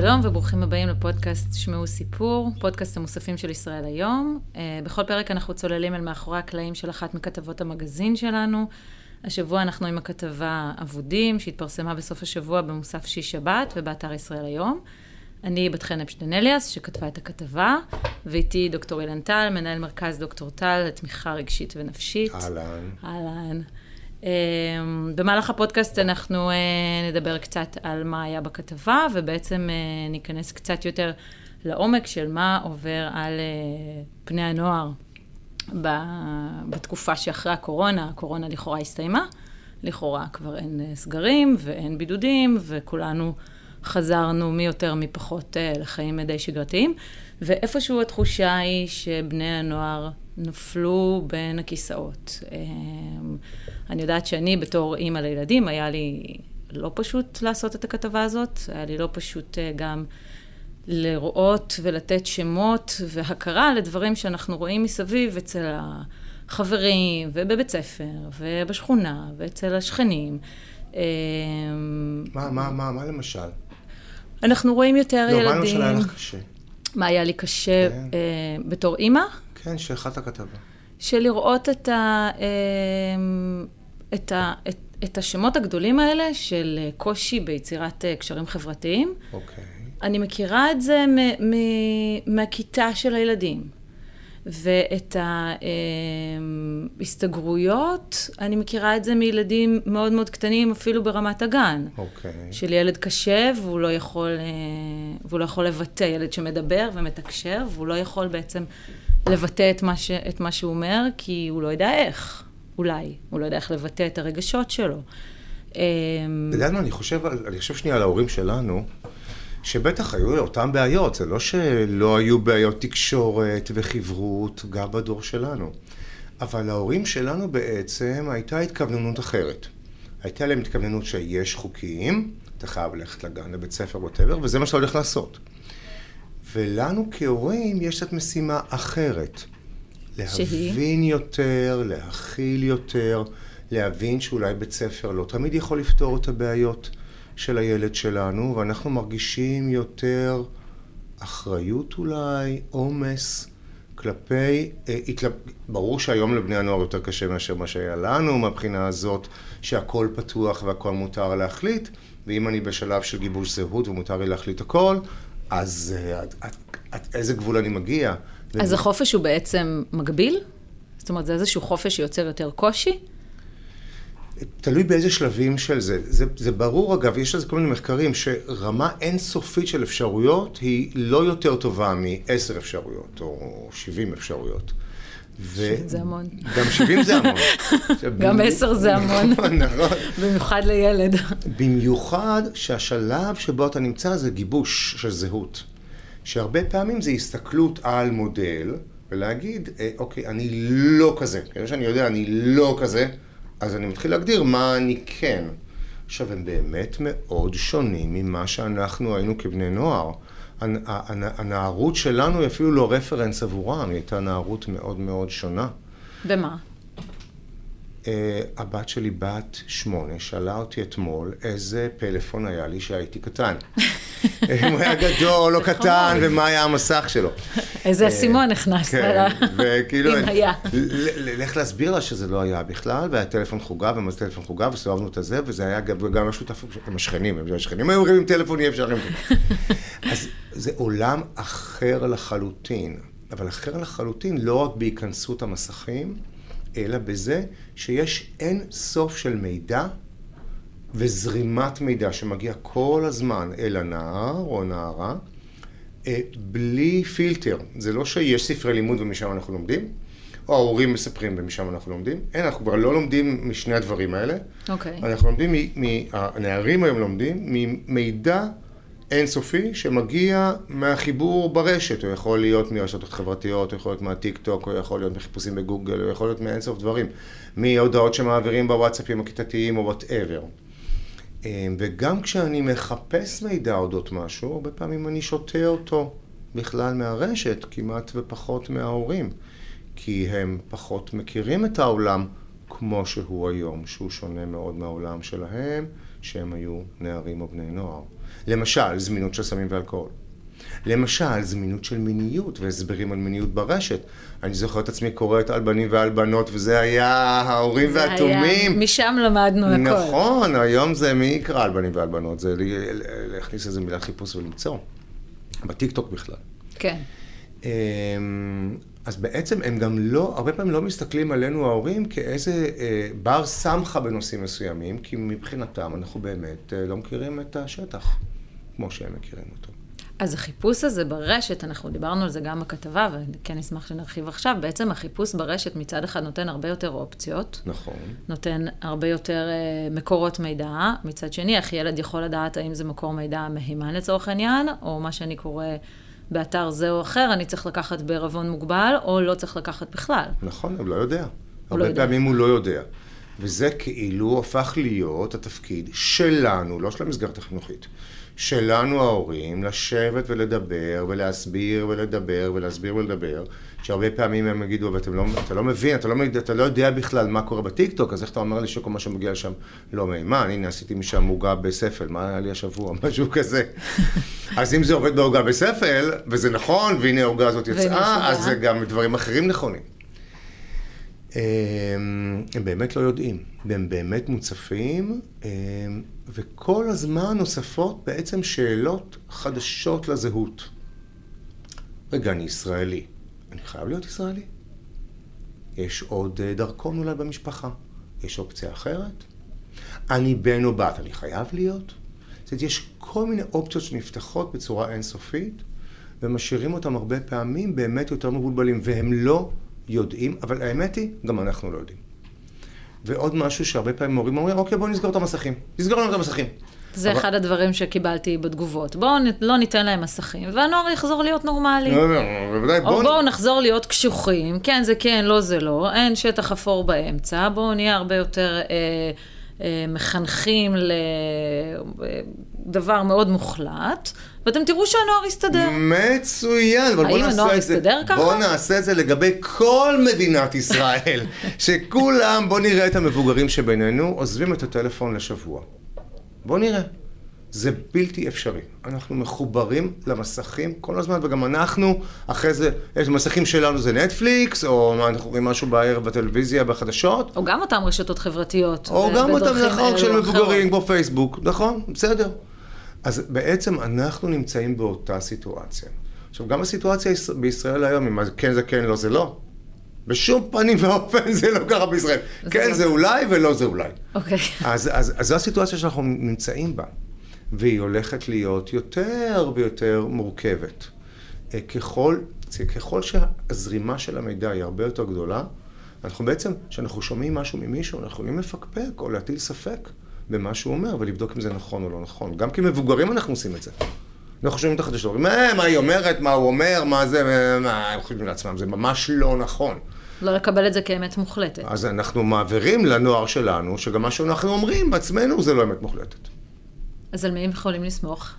שלום וברוכים הבאים לפודקאסט שמעו סיפור, פודקאסט המוספים של ישראל היום. אה, בכל פרק אנחנו צוללים אל מאחורי הקלעים של אחת מכתבות המגזין שלנו. השבוע אנחנו עם הכתבה אבודים, שהתפרסמה בסוף השבוע במוסף שיש שבת ובאתר ישראל היום. אני בת חן אפשטיין אליאס, שכתבה את הכתבה, ואיתי דוקטור אילן טל, מנהל מרכז דוקטור טל לתמיכה רגשית ונפשית. אהלן. אהלן. אמ, במהלך הפודקאסט אנחנו אה, נדבר קצת על מה היה בכתבה, ובעצם אה, ניכנס קצת יותר לעומק של מה עובר על אה, פני הנוער בתקופה שאחרי הקורונה. הקורונה לכאורה הסתיימה, לכאורה כבר אין סגרים ואין בידודים, וכולנו חזרנו מי יותר מי פחות לחיים די שגרתיים. ואיפשהו התחושה היא שבני הנוער נפלו בין הכיסאות. אמ, אני יודעת שאני בתור אימא לילדים, היה לי לא פשוט לעשות את הכתבה הזאת, היה לי לא פשוט אה, גם לראות ולתת שמות והכרה לדברים שאנחנו רואים מסביב אצל החברים ובבית ספר ובשכונה ואצל השכנים. אמ, מה, מה, מה, מה למשל? אנחנו רואים יותר לא, ילדים... מה למשל היה לך קשה? מה היה לי קשה כן. אה, בתור אימא? כן, שאחת הכתבה. של לראות את, ה, אמ, את, ה, את, את השמות הגדולים האלה של אה, קושי ביצירת אה, קשרים חברתיים. אוקיי. אני מכירה את זה מ, מ, מהכיתה של הילדים. ואת ההסתגרויות, אני מכירה את זה מילדים מאוד מאוד קטנים, אפילו ברמת הגן. אוקיי. Okay. של ילד קשה, והוא לא יכול, אה, והוא לא יכול לבטא, ילד שמדבר ומתקשר, והוא לא יכול בעצם לבטא את מה, ש, את מה שהוא אומר, כי הוא לא יודע איך, אולי. הוא לא יודע איך לבטא את הרגשות שלו. אתה יודע מה, אני חושב, אני חושב שנייה על ההורים שלנו. שבטח היו אותן בעיות, זה לא שלא היו בעיות תקשורת וחברות גם בדור שלנו. אבל להורים שלנו בעצם הייתה התכווננות אחרת. הייתה להם התכווננות שיש חוקים, אתה חייב ללכת לגן, לבית ספר, ווטאבר, וזה מה שאתה הולך לעשות. ולנו כהורים יש את משימה אחרת. שהיא? להבין יותר, להכיל יותר, להבין שאולי בית ספר לא תמיד יכול לפתור את הבעיות. של הילד שלנו, ואנחנו מרגישים יותר אחריות אולי, עומס, כלפי, אה, ברור שהיום לבני הנוער יותר קשה מאשר מה שהיה לנו מהבחינה הזאת שהכל פתוח והכל מותר להחליט, ואם אני בשלב של גיבוש זהות ומותר לי להחליט הכל, אז עד, עד, עד איזה גבול אני מגיע. אז החופש הוא בעצם מגביל? זאת אומרת, זה איזשהו חופש שיוצר יותר קושי? תלוי באיזה שלבים של זה. זה. זה ברור, אגב, יש לזה כל מיני מחקרים, שרמה אינסופית של אפשרויות היא לא יותר טובה מ-10 אפשרויות, או 70 אפשרויות. ו... זה המון. גם 70 זה המון. גם 10 זה המון. נכון, נכון. במיוחד לילד. במיוחד שהשלב שבו אתה נמצא זה גיבוש של זהות. שהרבה פעמים זה הסתכלות על מודל, ולהגיד, אה, אוקיי, אני לא כזה. כיוון שאני יודע, אני לא כזה. אז אני מתחיל להגדיר מה אני כן. עכשיו, הם באמת מאוד שונים ממה שאנחנו היינו כבני נוער. הנערות שלנו היא אפילו לא רפרנס עבורם, היא הייתה נערות מאוד מאוד שונה. במה? Uh, הבת שלי בת שמונה, שאלה אותי אתמול איזה פלאפון היה לי שהייתי קטן. אם הוא היה גדול או קטן, ומה היה המסך שלו. איזה אה, אסימון נכנסת לה, כן, וכאילו, אם היה. לך להסביר לה שזה לא היה בכלל, והיה טלפון חוגה, ומה זה טלפון חוגה, וסובבנו את הזה, וזה היה גם השותף עם השכנים, השכנים היו עם טלפון, אי אפשר אז זה עולם אחר לחלוטין, אבל אחר לחלוטין לא רק בהיכנסות המסכים, אלא בזה שיש אין סוף של מידע וזרימת מידע שמגיע כל הזמן אל הנער או הנערה, אה, בלי פילטר. זה לא שיש ספרי לימוד ומשם אנחנו לומדים, או ההורים מספרים ומשם אנחנו לומדים. אין, אנחנו כבר לא לומדים משני הדברים האלה. אוקיי. Okay. אנחנו לומדים, הנערים היום לומדים ממידע אינסופי שמגיע מהחיבור ברשת, הוא יכול להיות מרשתות חברתיות, הוא יכול להיות מהטיק טוק, הוא יכול להיות מחיפושים בגוגל, הוא יכול להיות מאינסוף דברים, מהודעות שמעבירים בוואטסאפים הכיתתיים או whatever. אמ, וגם כשאני מחפש מידע אודות משהו, הרבה פעמים אני שואב אותו בכלל מהרשת, כמעט ופחות מההורים, כי הם פחות מכירים את העולם כמו שהוא היום, שהוא שונה מאוד מהעולם שלהם, שהם היו נערים או בני נוער. למשל, זמינות של סמים ואלכוהול. למשל, זמינות של מיניות והסברים על מיניות ברשת. אני זוכר את עצמי קוראת על בנים ועל בנות, וזה היה ההורים והתומים. משם למדנו הכל. נכון, היום זה מי יקרא על בנים ועל בנות, זה להכניס איזה מילת חיפוש ולמצוא. בטיקטוק בכלל. כן. אמ, אז בעצם הם גם לא, הרבה פעמים לא מסתכלים עלינו ההורים כאיזה אה, בר סמכה בנושאים מסוימים, כי מבחינתם אנחנו באמת אה, לא מכירים את השטח כמו שהם מכירים אותו. אז החיפוש הזה ברשת, אנחנו דיברנו על זה גם בכתבה, וכן אשמח שנרחיב עכשיו, בעצם החיפוש ברשת מצד אחד נותן הרבה יותר אופציות. נכון. נותן הרבה יותר uh, מקורות מידע. מצד שני, איך ילד יכול לדעת האם זה מקור מידע מהימן לצורך העניין, או מה שאני קורא באתר זה או אחר, אני צריך לקחת בערבון מוגבל, או לא צריך לקחת בכלל. נכון, הוא לא יודע. הרבה לא פעמים הוא לא יודע. וזה כאילו הפך להיות התפקיד שלנו, לא של המסגרת החינוכית. שלנו ההורים לשבת ולדבר ולהסביר ולדבר ולהסביר ולדבר, שהרבה פעמים הם יגידו, אבל לא, אתה לא מבין, אתה לא, אתה לא יודע בכלל מה קורה בטיקטוק, אז איך אתה אומר לי שכל מה שמגיע לשם לא מהימן? הנה, עשיתי משם עוגה בספל, מה היה לי השבוע? משהו כזה. אז אם זה עובד בעוגה בספל, וזה נכון, והנה העוגה הזאת יצאה, אז זה גם דברים אחרים נכונים. הם באמת לא יודעים, והם באמת מוצפים, וכל הזמן נוספות בעצם שאלות חדשות לזהות. רגע, אני ישראלי. אני חייב להיות ישראלי? יש עוד אה, דרכון אולי במשפחה? יש אופציה אחרת? אני בן או בת, אני חייב להיות? זאת אומרת, יש כל מיני אופציות שנפתחות בצורה אינסופית, ומשאירים אותם הרבה פעמים באמת יותר מבולבלים, והם לא יודעים, אבל האמת היא, גם אנחנו לא יודעים. ועוד משהו שהרבה פעמים מורים אומרים, אוקיי, בואו נסגור את המסכים. נסגור לנו את המסכים. זה אבל... אחד הדברים שקיבלתי בתגובות. בואו לא ניתן להם מסכים, והנוער יחזור להיות נורמלי. לא, לא, בוודאי, בואו... או בואו נחזור להיות קשוחים, כן זה כן, לא זה לא, אין שטח אפור באמצע, בואו נהיה הרבה יותר... אה, אה, מחנכים לדבר מאוד מוחלט, ואתם תראו שהנוער יסתדר. מצוין, אבל בואו נעשה את זה. ככה? בואו נעשה את זה לגבי כל מדינת ישראל. שכולם, בואו נראה את המבוגרים שבינינו, עוזבים את הטלפון לשבוע. בואו נראה. זה בלתי אפשרי. אנחנו מחוברים למסכים כל הזמן, וגם אנחנו, אחרי זה, יש מסכים שלנו זה נטפליקס, או מה, אנחנו רואים משהו בערב בטלוויזיה, בחדשות. או גם אותם רשתות חברתיות. או גם אותם, נכון, של מבוגרים, כמו פייסבוק, נכון, בסדר. אז בעצם אנחנו נמצאים באותה סיטואציה. עכשיו, גם הסיטואציה בישראל היום, אם כן זה כן, לא זה לא. בשום פנים ואופן זה לא ככה בישראל. כן לא זה אולי ולא זה אולי. אוקיי. אז, אז, אז זו הסיטואציה שאנחנו נמצאים בה. והיא הולכת להיות יותר ויותר מורכבת. אה, ככל, ככל שהזרימה של המידע היא הרבה יותר גדולה, אנחנו בעצם, כשאנחנו שומעים משהו ממישהו, אנחנו יכולים לפקפק או להטיל ספק במה שהוא אומר ולבדוק אם זה נכון או לא נכון. גם כמבוגרים אנחנו עושים את זה. אנחנו את החדשות, אומרים, אה, מה היא אומרת, מה הוא אומר, מה זה, מה, הם חושבים לעצמם, זה ממש לא נכון. לא לקבל את זה כאמת מוחלטת. אז אנחנו מעבירים לנוער שלנו, שגם מה שאנחנו אומרים בעצמנו זה לא אמת מוחלטת. אז על מי הם יכולים לסמוך?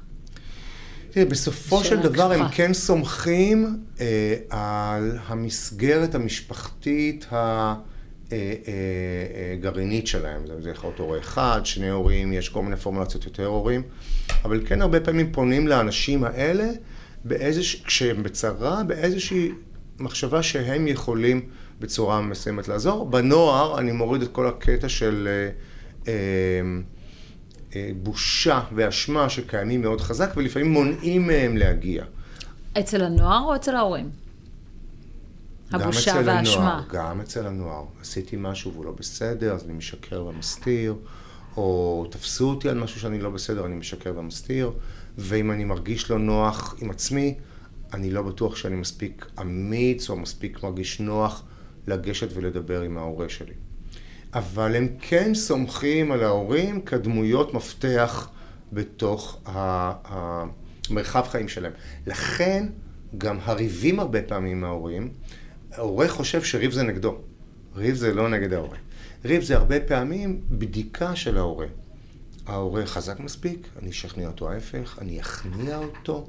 תראה, בסופו של דבר הם כן סומכים אה, על המסגרת המשפחתית הגרעינית אה, אה, אה, שלהם. זה יכול להיות הורה אחד, שני הורים, יש כל מיני פורמולציות יותר הורים, אבל כן הרבה פעמים פונים לאנשים האלה באיזוש... כשהם בצרה, באיזושהי מחשבה שהם יכולים בצורה מסוימת לעזור. בנוער אני מוריד את כל הקטע של... אה, אה, בושה ואשמה שקיימים מאוד חזק, ולפעמים מונעים מהם להגיע. אצל הנוער או אצל ההורים? הבושה והאשמה. גם אצל הנוער, גם אצל הנוער. עשיתי משהו והוא לא בסדר, אז אני משקר ומסתיר, או תפסו אותי על משהו שאני לא בסדר, אני משקר ומסתיר, ואם אני מרגיש לא נוח עם עצמי, אני לא בטוח שאני מספיק אמיץ או מספיק מרגיש נוח לגשת ולדבר עם ההורה שלי. אבל הם כן סומכים על ההורים כדמויות מפתח בתוך המרחב חיים שלהם. לכן גם הריבים הרבה פעמים עם ההורים, ההורה חושב שריב זה נגדו. ריב זה לא נגד ההורה. ריב זה הרבה פעמים בדיקה של ההורה. ההורה חזק מספיק, אני אשכנע אותו ההפך, אני אכניע אותו,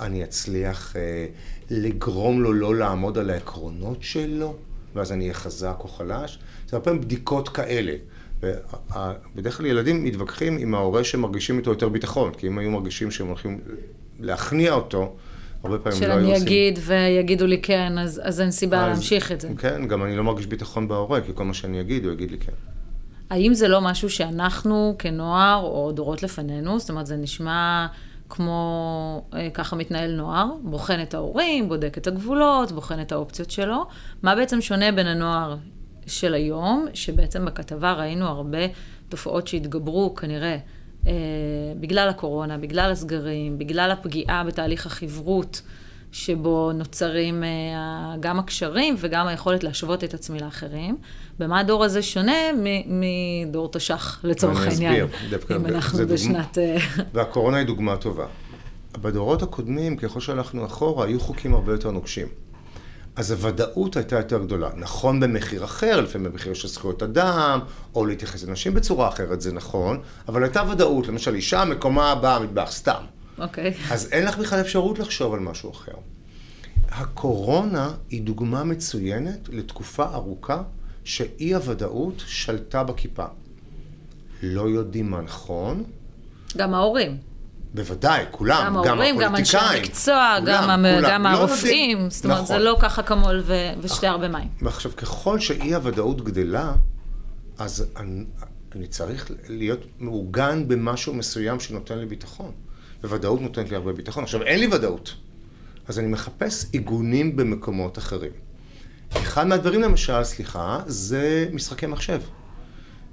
אני אצליח אה, לגרום לו לא לעמוד על העקרונות שלו, ואז אני אהיה חזק או חלש. זה הרבה פעמים בדיקות כאלה. בדרך כלל ילדים מתווכחים עם ההורה שמרגישים איתו יותר ביטחון, כי אם היו מרגישים שהם הולכים להכניע אותו, הרבה פעמים לא היו עושים. של אני אגיד ויגידו לי כן, אז, אז אין סיבה אז, להמשיך את זה. כן, גם אני לא מרגיש ביטחון בהורה, כי כל מה שאני אגיד, הוא יגיד לי כן. האם זה לא משהו שאנחנו כנוער, או דורות לפנינו, זאת אומרת, זה נשמע כמו, אה, ככה מתנהל נוער, בוחן את ההורים, בודק את הגבולות, בוחן את האופציות שלו. מה בעצם שונה בין הנוער של היום, שבעצם בכתבה ראינו הרבה תופעות שהתגברו כנראה אה, בגלל הקורונה, בגלל הסגרים, בגלל הפגיעה בתהליך החברות. שבו נוצרים אה, גם הקשרים וגם היכולת להשוות את עצמי לאחרים. במה הדור הזה שונה מדור תש"ח, לצורך העניין. אני אסביר, דווקא. אם אנחנו בשנת... דוגמה, והקורונה היא דוגמה טובה. בדורות הקודמים, ככל שהלכנו אחורה, היו חוקים הרבה יותר נוקשים. אז הוודאות הייתה יותר גדולה. נכון במחיר אחר, לפעמים במחיר של זכויות אדם, או להתייחס לנשים בצורה אחרת, זה נכון, אבל הייתה ודאות, למשל אישה, מקומה במטבח, סתם. אוקיי. Okay. אז אין לך בכלל אפשרות לחשוב על משהו אחר. הקורונה היא דוגמה מצוינת לתקופה ארוכה שאי הוודאות שלטה בכיפה. לא יודעים מה נכון. גם ההורים. בוודאי, כולם, גם ההורים, גם אנשי המקצוע, כולם, גם, כולם, גם לא הרופאים, לא זאת אומרת, נכון. זה לא ככה כמול ו... ושתי הרבה מים. ועכשיו, ככל שאי הוודאות גדלה, אז אני, אני צריך להיות מעוגן במשהו מסוים שנותן לי ביטחון. וודאות נותנת לי הרבה ביטחון. עכשיו, אין לי ודאות, אז אני מחפש עיגונים במקומות אחרים. אחד מהדברים למשל, סליחה, זה משחקי מחשב.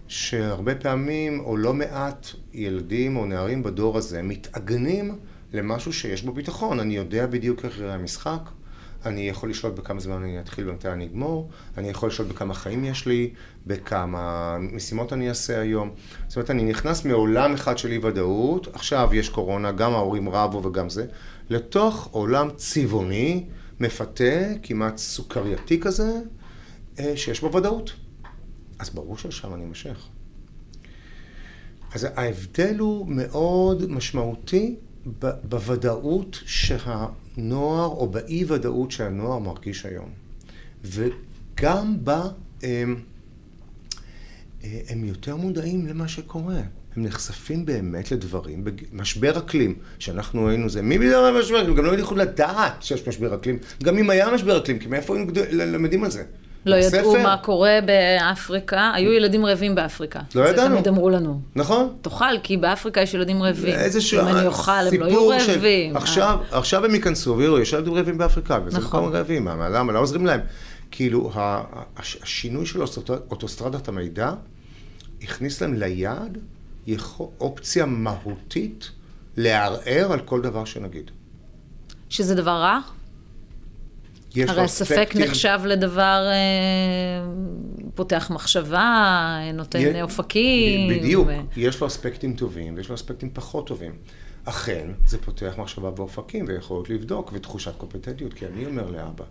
שהרבה פעמים, או לא מעט ילדים או נערים בדור הזה, מתעגנים למשהו שיש בו ביטחון. אני יודע בדיוק איך יראה המשחק, אני יכול לשלוט בכמה זמן אני אתחיל ומתי אני אגמור, אני יכול לשלוט בכמה חיים יש לי, בכמה משימות אני אעשה היום. זאת אומרת, אני נכנס מעולם אחד של אי ודאות, עכשיו יש קורונה, גם ההורים רבו וגם זה, לתוך עולם צבעוני, מפתה, כמעט סוכרייתי כזה, אה, שיש בו ודאות. אז ברור ששם אני אמשך. אז ההבדל הוא מאוד משמעותי בוודאות שהנוער, או באי-ודאות שהנוער מרגיש היום. וגם ב... הם, הם יותר מודעים למה שקורה. הם נחשפים באמת לדברים, משבר אקלים, שאנחנו היינו זה, מי בדיוק משבר אקלים? גם לא יכולים לדעת שיש משבר אקלים, גם אם היה משבר אקלים, כי מאיפה היינו למדים על זה? לא ידעו מה קורה באפריקה, היו ילדים רעבים באפריקה. לא ידענו. זה תמיד אמרו לנו. נכון. תאכל, כי באפריקה יש ילדים רעבים. איזשהו... אם אני אוכל, הם לא יהיו רעבים. עכשיו, עכשיו הם ייכנסו ויראו, יש ילדים רעבים באפריקה, וזה נכון. רעבים, למה? לא עוזרים להם. כאילו, השינוי של אוטוסטרדת המידע הכניס להם ליד אופציה מהותית לערער על כל דבר שנגיד. שזה דבר רע? הרי הספק נחשב לדבר אה, פותח מחשבה, נותן י... אופקים. בדיוק, ו... יש לו אספקטים טובים ויש לו אספקטים פחות טובים. אכן, זה פותח מחשבה ואופקים ויכולת לבדוק ותחושת קומפטנטיות, כי אני אומר לאבא.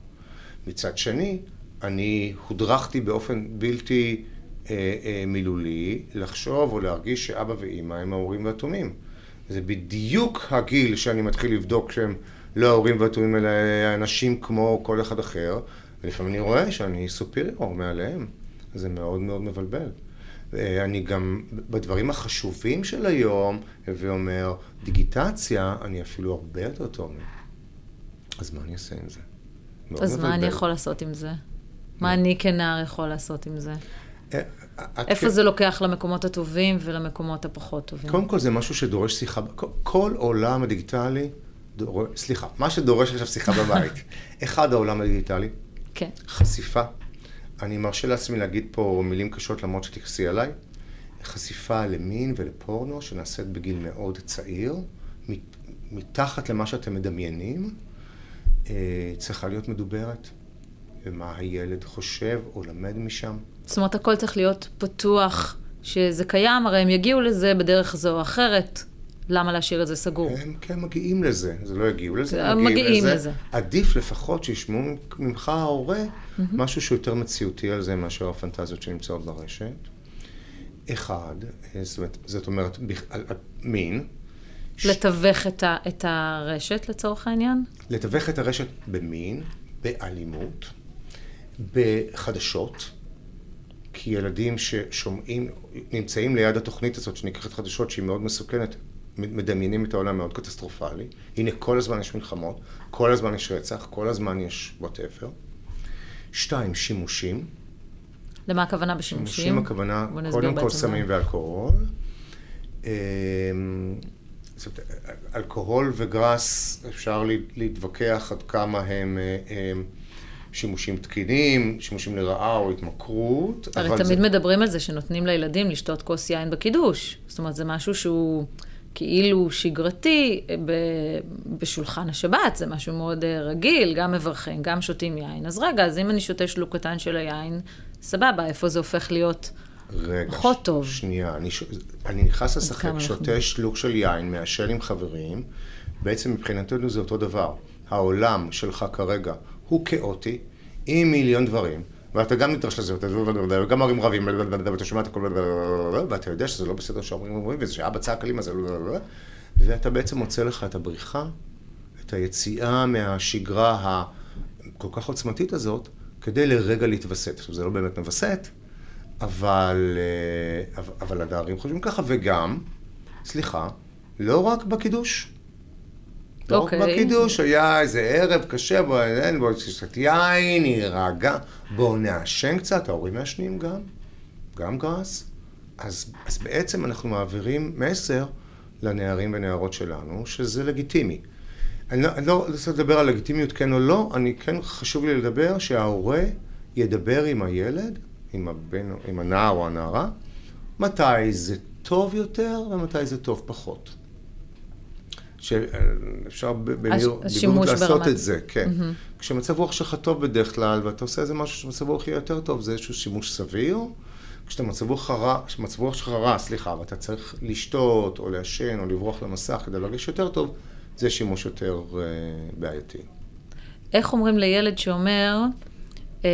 מצד שני, אני הודרכתי באופן בלתי אה, אה, מילולי לחשוב או להרגיש שאבא ואימא הם ההורים והתומים. זה בדיוק הגיל שאני מתחיל לבדוק שהם לא ההורים והתומים אלא אנשים כמו כל אחד אחר, ולפעמים אני רואה שאני סופיריור מעליהם. זה מאוד מאוד מבלבל. אני גם, בדברים החשובים של היום, הווה אומר, דיגיטציה, אני אפילו הרבה יותר טוב. אז מה אני אעשה עם זה? אז. מה אני יכול לעשות עם זה? מה אני כנער יכול לעשות עם זה? אה, איפה זה לוקח למקומות הטובים ולמקומות הפחות טובים? קודם כל זה משהו שדורש שיחה, כל עולם הדיגיטלי דור... סליחה, מה שדורש עכשיו שיחה בבית. אחד, העולם הדיגיטלי. כן. חשיפה. אני מרשה לעצמי להגיד פה מילים קשות למרות שתכעסי עליי. חשיפה למין ולפורנו שנעשית בגיל מאוד צעיר, מתחת למה שאתם מדמיינים, אה, צריכה להיות מדוברת. ומה הילד חושב או למד משם. זאת אומרת, הכל צריך להיות פתוח, שזה קיים, הרי הם יגיעו לזה בדרך זו או אחרת. למה להשאיר את זה סגור? הם כן מגיעים לזה, זה לא יגיעו לזה, הם מגיעים, מגיעים לזה. לזה. עדיף לפחות שישמעו ממך ההורה mm-hmm. משהו שיותר מציאותי על זה מאשר הפנטזיות שנמצאות ברשת. אחד, אה, זאת אומרת, זאת אומרת על, על מין. לתווך את, ה, את הרשת לצורך העניין? לתווך את הרשת במין, באלימות, בחדשות, כי ילדים ששומעים, נמצאים ליד התוכנית הזאת שנקראת חדשות, שהיא מאוד מסוכנת, מדמיינים את העולם מאוד קטסטרופלי. הנה, כל הזמן יש מלחמות, כל הזמן יש רצח, כל הזמן יש ווטאבר. שתיים, שימושים. למה הכוונה בשימושים? שימושים הכוונה, קודם כל סמים ואלכוהול. אמ, אלכוהול וגראס, אפשר להתווכח עד כמה הם, אה, הם שימושים תקינים, שימושים לרעה או התמכרות. הרי תמיד זה... מדברים על זה שנותנים לילדים לשתות כוס יין בקידוש. זאת אומרת, זה משהו שהוא כאילו שגרתי ב... בשולחן השבת, זה משהו מאוד אה, רגיל, גם מברכים, גם שותים יין. אז רגע, אז אם אני שותה שלוק קטן של היין, סבבה, איפה זה הופך להיות... רגע, פחות ש... טוב. שנייה, אני, ש... אני נכנס לשחק, שותה שלוק של יין, מעשן עם חברים, בעצם מבחינתנו זה אותו דבר. העולם שלך כרגע הוא כאוטי, עם מיליון דברים, ואתה גם נדרש לזה, וגם הורים רבים, ואתה שומע את הכל, ואתה יודע שזה לא בסדר שההורים אומרים, וזה שאבא צעק על אמא, זה לא... ואתה בעצם מוצא לך את הבריחה, את היציאה מהשגרה הכל כך עוצמתית הזאת, כדי לרגע להתווסת. עכשיו, זה לא באמת מווסת, אבל, אה, אבל הדיירים חושבים ככה, וגם, סליחה, לא רק בקידוש. לא רק אוקיי. בקידוש, היה איזה ערב קשה, בוא קצת יין, יירגע, בואו נעשן קצת, ההורים מעשנים גם, גם גראס. אז, אז בעצם אנחנו מעבירים מסר לנערים ונערות שלנו, שזה לגיטימי. אני לא, אני לא רוצה לדבר על לגיטימיות כן או לא, אני כן חשוב לי לדבר שההורה ידבר עם הילד, עם, הבן, עם הנער או הנערה, מתי זה טוב יותר ומתי זה טוב פחות. שאפשר במהירות לעשות ברמת. את זה, כן. Mm-hmm. כשמצב רוח שלך טוב בדרך כלל, ואתה עושה איזה משהו שמצב רוח יהיה יותר טוב, זה איזשהו שימוש סביר. כשמצב רוח שלך רע, סליחה, ואתה צריך לשתות, או לעשן, או לברוח למסך כדי להרגיש יותר טוב, זה שימוש יותר uh, בעייתי. איך אומרים לילד שאומר, אה,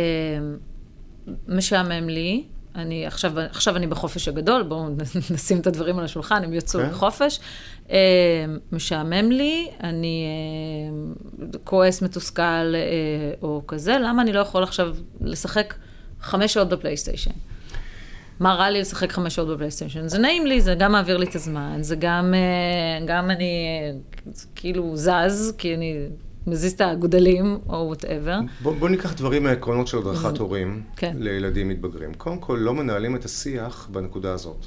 משעמם לי, אני עכשיו, עכשיו אני בחופש הגדול, בואו נשים את הדברים על השולחן, הם יצאו okay. כן. לחופש. אה, משעמם לי, אני אה, כועס, מתוסכל אה, או כזה, למה אני לא יכול עכשיו לשחק חמש שעות בפלייסטיישן? מה רע לי לשחק חמש שעות בפלייסטיישן? זה נעים לי, זה גם מעביר לי את הזמן, זה גם, גם אני כאילו זז, כי אני מזיז את האגודלים, או whatever. בוא, בוא ניקח דברים מהעקרונות של הדרכת הורים כן. לילדים מתבגרים. קודם כל, לא מנהלים את השיח בנקודה הזאת.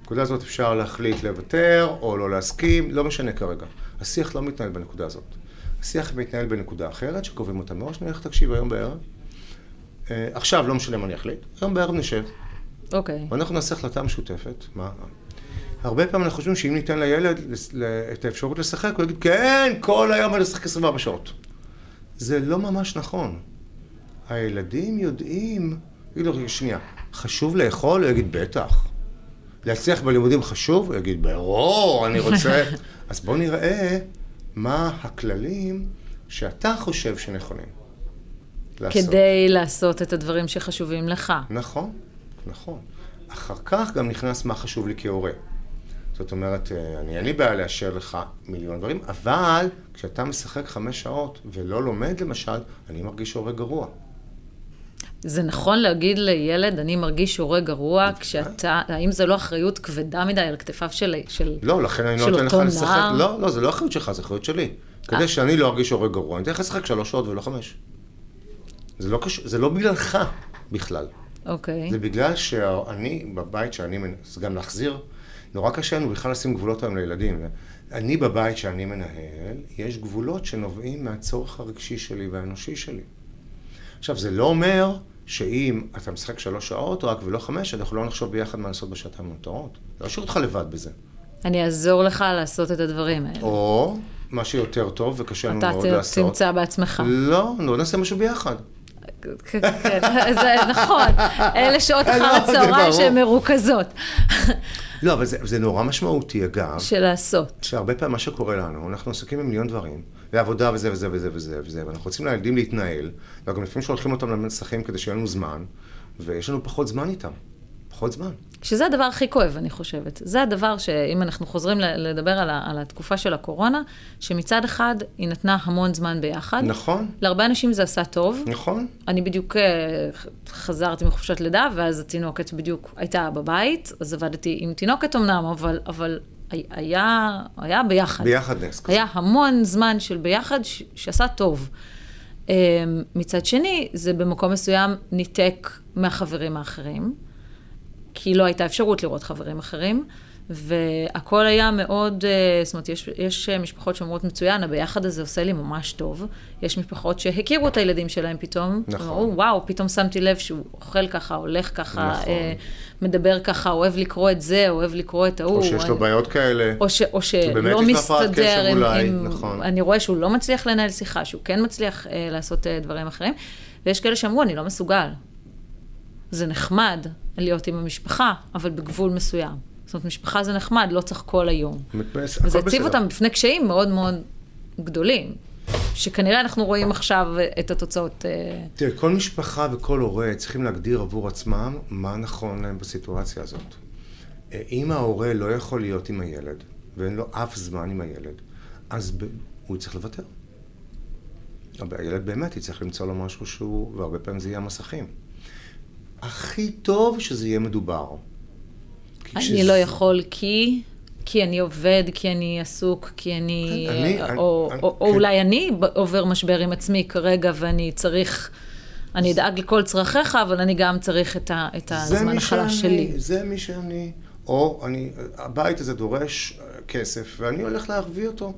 בנקודה הזאת אפשר להחליט לוותר, או לא להסכים, לא משנה כרגע. השיח לא מתנהל בנקודה הזאת. השיח מתנהל בנקודה אחרת, שקובעים אותה מראש, נלך תקשיב היום בערב. Uh, עכשיו, לא משנה מה אני אחליט, היום בערב נשב. אוקיי. Okay. ואנחנו נעשה החלטה משותפת. מה? הרבה פעמים אנחנו חושבים שאם ניתן לילד את האפשרות לשחק, הוא יגיד, כן, כל היום אני אשחק 24 שעות. זה לא ממש נכון. הילדים יודעים, יגידו, שנייה, חשוב לאכול? הוא יגיד, בטח. להצליח בלימודים חשוב? הוא יגיד, ברור, אני רוצה... אז בואו נראה מה הכללים שאתה חושב שנכונים. לעשות. כדי לעשות את הדברים שחשובים לך. נכון, נכון. אחר כך גם נכנס מה חשוב לי כהורה. זאת אומרת, אה, אני אין לי בעיה לאשר לך מיליון דברים, אבל כשאתה משחק חמש שעות ולא לומד למשל, אני מרגיש הורה גרוע. זה נכון להגיד לילד, אני מרגיש הורה גרוע, כשאתה, האם זה לא אחריות כבדה מדי על כתפיו של, של לא, לכן אני לא נותן לך לשחק, לא, לא, זה לא אחריות שלך, זה אחריות שלי. כדי אה. שאני לא ארגיש הורה גרוע, אני אתן לך לשחק שלוש שעות ולא חמש. זה לא, קשור, זה לא בגללך בכלל. אוקיי. זה בגלל שאני, בבית שאני, זה גם להחזיר נורא קשה לנו בכלל לשים גבולות היום לילדים. אני בבית שאני מנהל, יש גבולות שנובעים מהצורך הרגשי שלי והאנושי שלי. עכשיו, זה לא אומר שאם אתה משחק שלוש שעות רק ולא חמש, אנחנו לא נחשוב ביחד מה לעשות בשעתיים המותרות. לא אשאיר אותך לבד בזה. אני אעזור לך לעשות את הדברים האלה. או מה שיותר טוב וקשה לנו מאוד לעשות. אתה תמצא בעצמך. לא, לא נעשה משהו ביחד. כן, זה נכון. אלה שעות אחר הצהריים שהן מרוכזות. לא, אבל זה, זה נורא משמעותי, אגב. של לעשות. שהרבה פעמים מה שקורה לנו, אנחנו עסוקים במיליון דברים, ועבודה וזה וזה וזה וזה וזה, ואנחנו רוצים לילדים להתנהל, וגם לפעמים שולחים אותם למסכים כדי שיהיה לנו זמן, ויש לנו פחות זמן איתם. פחות זמן. שזה הדבר הכי כואב, אני חושבת. זה הדבר שאם אנחנו חוזרים לדבר על, ה, על התקופה של הקורונה, שמצד אחד היא נתנה המון זמן ביחד. נכון. להרבה אנשים זה עשה טוב. נכון. אני בדיוק אה, חזרתי מחופשת לידה, ואז התינוקת בדיוק הייתה בבית, אז עבדתי עם תינוקת אמנם, אבל, אבל היה, היה ביחד. ביחד נס כזה. היה המון זמן של ביחד ש, שעשה טוב. אה, מצד שני, זה במקום מסוים ניתק מהחברים האחרים. כי לא הייתה אפשרות לראות חברים אחרים, והכל היה מאוד, אה, זאת אומרת, יש, יש משפחות שאומרות מצוין, הביחד הזה עושה לי ממש טוב. יש משפחות שהכירו את הילדים שלהם פתאום, נכון. ואמרו, וואו, פתאום שמתי לב שהוא אוכל ככה, הולך ככה, נכון. אה, מדבר ככה, אוהב לקרוא את זה, אוהב לקרוא את ההוא. או שיש לו בעיות כאלה. או, ש, או שלא מסתדר עם, אולי, עם... נכון. אני רואה שהוא לא מצליח לנהל שיחה, שהוא כן מצליח אה, לעשות אה, דברים אחרים. ויש כאלה שאמרו, אני לא מסוגל. זה נחמד להיות עם המשפחה, אבל בגבול מסוים. זאת אומרת, משפחה זה נחמד, לא צריך כל היום. מתבאס, וזה הציב אותם בפני קשיים מאוד מאוד גדולים, שכנראה אנחנו רואים עכשיו את התוצאות. אה, תראה, כל משפחה וכל הורה צריכים להגדיר עבור עצמם מה נכון להם בסיטואציה הזאת. אה, אם ההורה לא יכול להיות עם הילד, ואין לו אף זמן עם הילד, אז ב... הוא צריך לוותר. הילד באמת יצטרך למצוא לו משהו שהוא, והרבה פעמים זה יהיה המסכים. הכי טוב שזה יהיה מדובר. אני שזה... לא יכול כי... כי אני עובד, כי אני עסוק, כי אני... אני או, אני, או, או כן. אולי אני עובר משבר עם עצמי כרגע ואני צריך... אני אדאג לכל צרכיך, אבל אני גם צריך את, ה, את הזמן החלש שלי. זה מי שאני. או אני, הבית הזה דורש אה, כסף, ואני הולך להביא אותו.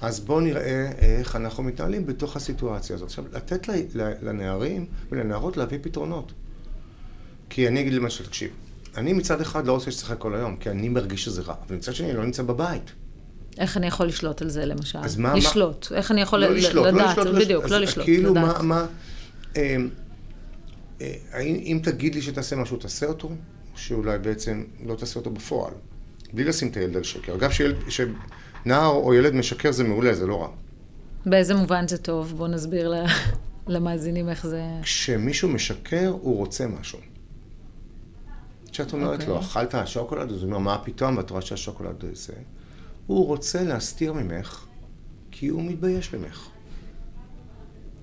אז בואו נראה איך אנחנו מתנהלים בתוך הסיטואציה הזאת. עכשיו, לתת לנערים ולנערות להביא פתרונות. כי אני אגיד למשל, תקשיב, אני מצד אחד לא רוצה שתשחק כל היום, כי אני מרגיש שזה רע, אבל מצד שני אני לא נמצא בבית. איך אני יכול לשלוט על זה, למשל? אז מה... לשלוט. מה... איך אני יכול לא לשלוט, לדעת? לא לשלוט, בדיוק, אז לא לשלוט, כאילו, לדעת. מה... מה אה, אה, אם תגיד לי שתעשה משהו, תעשה אותו, או שאולי בעצם לא תעשה אותו בפועל. בלי לשים את הילד על שקר. אגב, שנער או ילד משקר זה מעולה, זה לא רע. באיזה מובן זה טוב? בוא נסביר למאזינים איך זה... כשמישהו משקר, הוא רוצה משהו. כשאת אומרת okay. לו, אוקיי. אכלת שוקולד? אז הוא אומר, מה פתאום? ואת רואה שהשוקולד זה. הוא רוצה להסתיר ממך, כי הוא מתבייש ממך.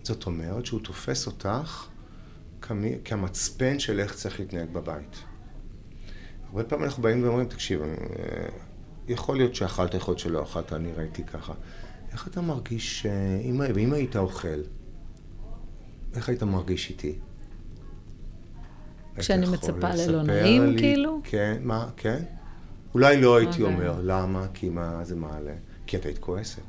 זאת אומרת שהוא תופס אותך כמי, כמצפן של איך צריך להתנהג בבית. הרבה פעמים אנחנו באים ואומרים, תקשיב, אני, אה, יכול להיות שאכלת, יכול להיות שלא אכלת, אני ראיתי ככה. איך אתה מרגיש, אם, ואם היית אוכל, איך היית מרגיש איתי? כשאני מצפה ללא נעים, לי, כאילו? כן, מה, כן. אולי לא הייתי. אוקיי. אומר, למה? כי מה זה מעלה? כי את היית כועסת.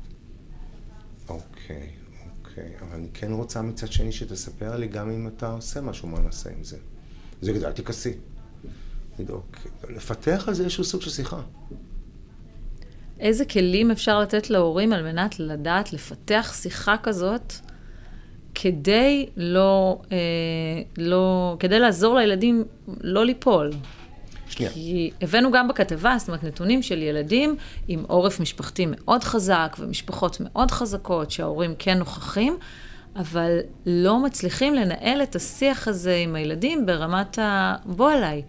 אוקיי, אוקיי. אבל אני כן רוצה מצד שני שתספר לי גם אם אתה עושה משהו, מה נעשה עם זה. זה גדל, תכעסי. אוקיי. לפתח על זה איזשהו סוג של שיחה. איזה כלים אפשר לתת להורים על מנת לדעת לפתח שיחה כזאת כדי לא, אה, לא, כדי לעזור לילדים לא ליפול. שנייה. כי הבאנו גם בכתבה, זאת אומרת, נתונים של ילדים עם עורף משפחתי מאוד חזק ומשפחות מאוד חזקות, שההורים כן נוכחים, אבל לא מצליחים לנהל את השיח הזה עם הילדים ברמת ה... בוא אליי.